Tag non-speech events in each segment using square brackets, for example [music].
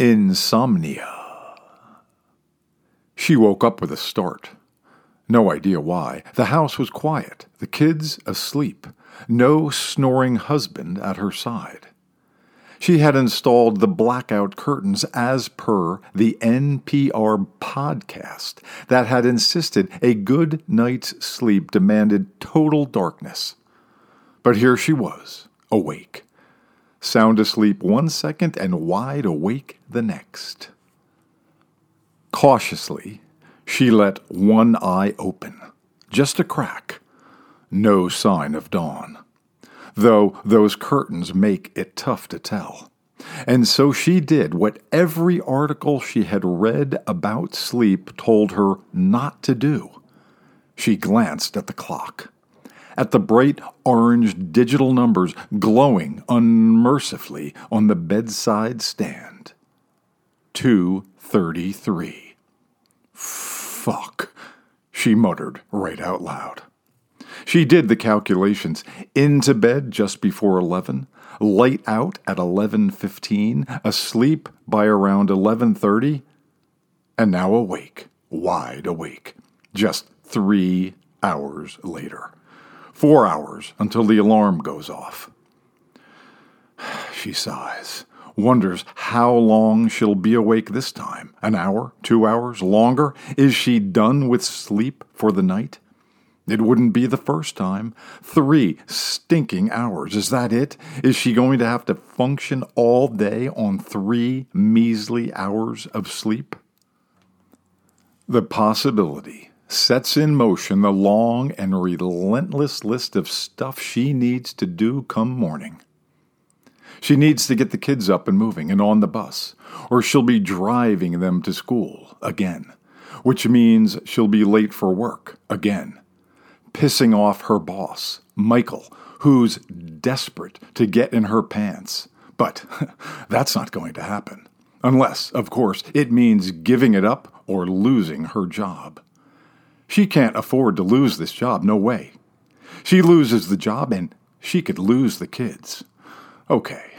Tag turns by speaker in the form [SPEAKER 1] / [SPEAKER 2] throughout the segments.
[SPEAKER 1] Insomnia. She woke up with a start. No idea why. The house was quiet, the kids asleep, no snoring husband at her side. She had installed the blackout curtains as per the NPR podcast that had insisted a good night's sleep demanded total darkness. But here she was, awake. Sound asleep one second and wide awake the next. Cautiously, she let one eye open, just a crack. No sign of dawn, though those curtains make it tough to tell. And so she did what every article she had read about sleep told her not to do. She glanced at the clock, at the bright orange digital numbers glowing unmercifully on the bedside stand. 233. Fuck, she muttered right out loud. She did the calculations. Into bed just before 11, light out at 11:15, asleep by around 11:30, and now awake, wide awake, just 3 hours later. 4 hours until the alarm goes off. [sighs] She sighs wonders how long she'll be awake this time. An hour? Two hours? Longer? Is she done with sleep for the night? It wouldn't be the first time. Three stinking hours. Is that it? Is she going to have to function all day on three measly hours of sleep? The possibility sets in motion the long and relentless list of stuff she needs to do come morning. She needs to get the kids up and moving and on the bus, or she'll be driving them to school again, which means she'll be late for work again, pissing off her boss, Michael, who's desperate to get in her pants. But [laughs] that's not going to happen. Unless, of course, it means giving it up or losing her job. She can't afford to lose this job, no way. She loses the job and she could lose the kids. Okay,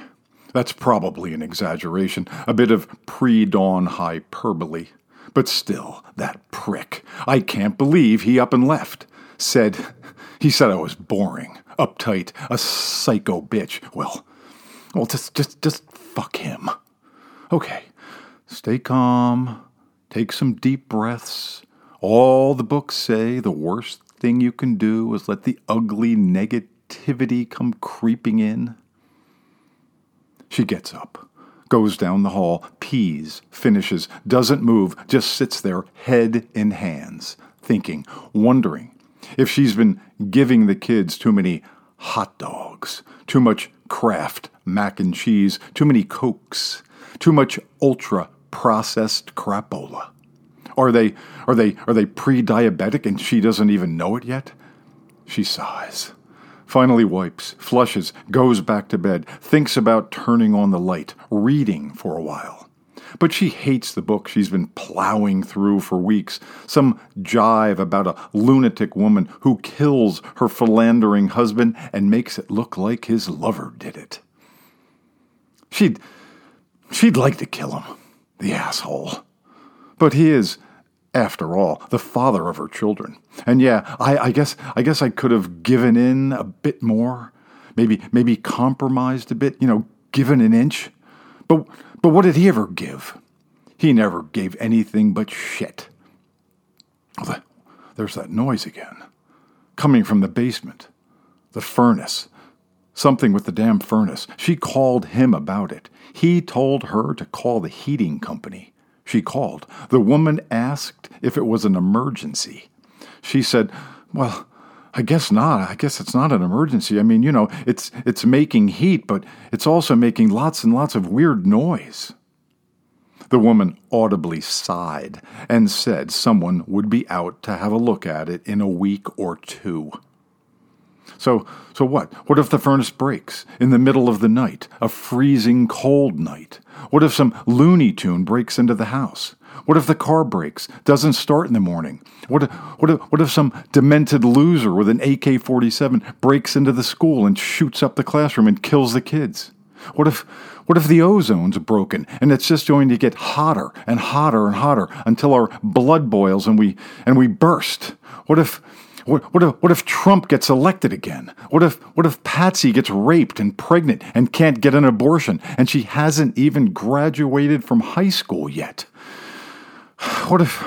[SPEAKER 1] that's probably an exaggeration, a bit of pre dawn hyperbole. But still, that prick. I can't believe he up and left. Said, he said I was boring, uptight, a psycho bitch. Well, well, just, just, just fuck him. Okay, stay calm, take some deep breaths. All the books say the worst thing you can do is let the ugly negativity come creeping in. She gets up, goes down the hall, pees, finishes, doesn't move, just sits there, head in hands, thinking, wondering if she's been giving the kids too many hot dogs, too much Kraft mac and cheese, too many cokes, too much ultra processed crapola. Are they are they are they pre-diabetic and she doesn't even know it yet? She sighs finally wipes, flushes, goes back to bed, thinks about turning on the light, reading for a while. But she hates the book she's been plowing through for weeks, some jive about a lunatic woman who kills her philandering husband and makes it look like his lover did it. She'd she'd like to kill him, the asshole. But he is after all, the father of her children. And yeah, I, I guess I guess I could have given in a bit more, maybe maybe compromised a bit, you know, given an inch. But but what did he ever give? He never gave anything but shit. Oh, there's that noise again, coming from the basement, the furnace. Something with the damn furnace. She called him about it. He told her to call the heating company. She called. The woman asked if it was an emergency. She said, Well, I guess not. I guess it's not an emergency. I mean, you know, it's it's making heat, but it's also making lots and lots of weird noise. The woman audibly sighed and said someone would be out to have a look at it in a week or two. So, so what? What if the furnace breaks in the middle of the night, a freezing cold night? What if some Looney Tune breaks into the house? What if the car breaks, doesn't start in the morning? What what if, what if some demented loser with an AK 47 breaks into the school and shoots up the classroom and kills the kids? What if what if the ozone's broken and it's just going to get hotter and hotter and hotter until our blood boils and we and we burst? What if what, what, if, what if Trump gets elected again? What if, what if Patsy gets raped and pregnant and can't get an abortion and she hasn't even graduated from high school yet? What if,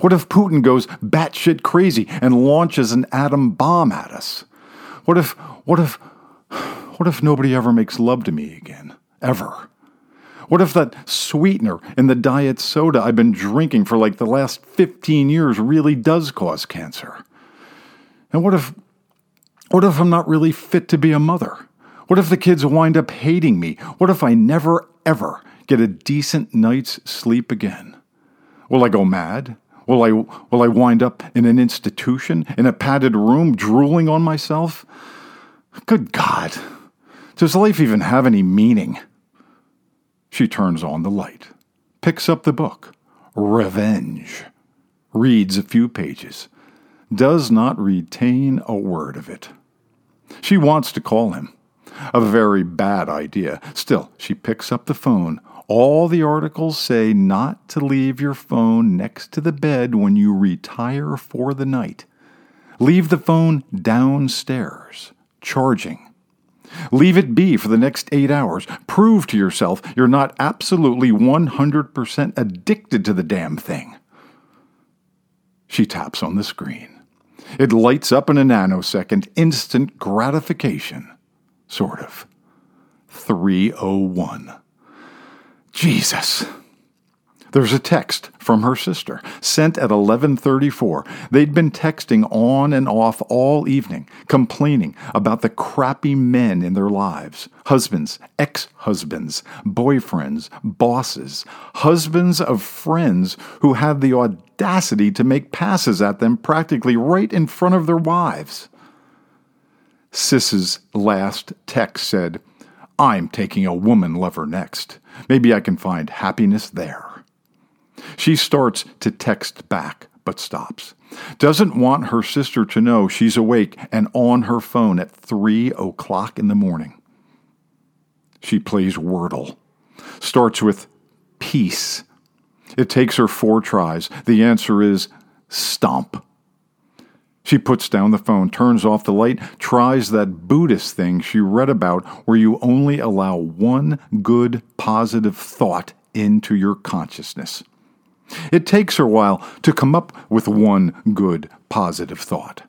[SPEAKER 1] what if Putin goes batshit crazy and launches an atom bomb at us? What if, what if, what if nobody ever makes love to me again? Ever? What if that sweetener in the diet soda I've been drinking for like the last 15 years really does cause cancer? And what if what if I'm not really fit to be a mother? What if the kids wind up hating me? What if I never ever get a decent night's sleep again? Will I go mad? Will I will I wind up in an institution in a padded room drooling on myself? Good God. Does life even have any meaning? She turns on the light, picks up the book, Revenge, reads a few pages, does not retain a word of it. She wants to call him. A very bad idea. Still, she picks up the phone. All the articles say not to leave your phone next to the bed when you retire for the night. Leave the phone downstairs, charging. Leave it be for the next eight hours. Prove to yourself you're not absolutely 100% addicted to the damn thing. She taps on the screen. It lights up in a nanosecond, instant gratification. Sort of. 301. Jesus. There's a text from her sister, sent at 11:34. They'd been texting on and off all evening, complaining about the crappy men in their lives, husbands, ex-husbands, boyfriends, bosses, husbands of friends who had the audacity to make passes at them practically right in front of their wives. Sis's last text said, I'm taking a woman lover next. Maybe I can find happiness there. She starts to text back, but stops. Doesn't want her sister to know she's awake and on her phone at 3 o'clock in the morning. She plays Wordle. Starts with peace. It takes her four tries. The answer is stomp. She puts down the phone, turns off the light, tries that Buddhist thing she read about where you only allow one good positive thought into your consciousness. It takes her a while to come up with one good, positive thought.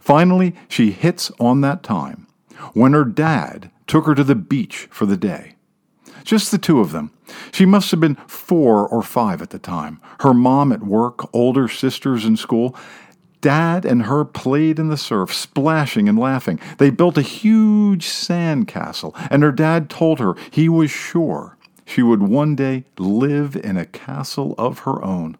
[SPEAKER 1] Finally, she hits on that time when her dad took her to the beach for the day. Just the two of them. She must have been four or five at the time. Her mom at work, older sisters in school. Dad and her played in the surf, splashing and laughing. They built a huge sand castle, and her dad told her he was sure she would one day live in a castle of her own.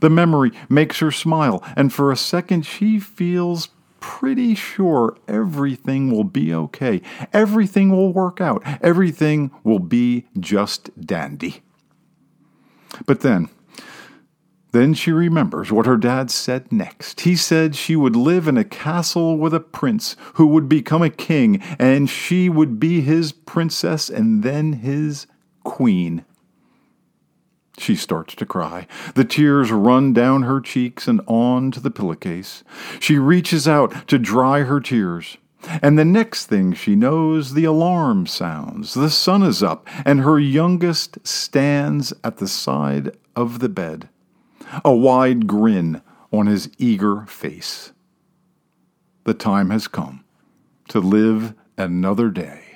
[SPEAKER 1] The memory makes her smile, and for a second she feels pretty sure everything will be okay. Everything will work out. Everything will be just dandy. But then, then she remembers what her dad said next. He said she would live in a castle with a prince who would become a king, and she would be his princess and then his queen. She starts to cry. The tears run down her cheeks and on to the pillowcase. She reaches out to dry her tears. And the next thing she knows, the alarm sounds. The sun is up, and her youngest stands at the side of the bed, a wide grin on his eager face. The time has come to live another day.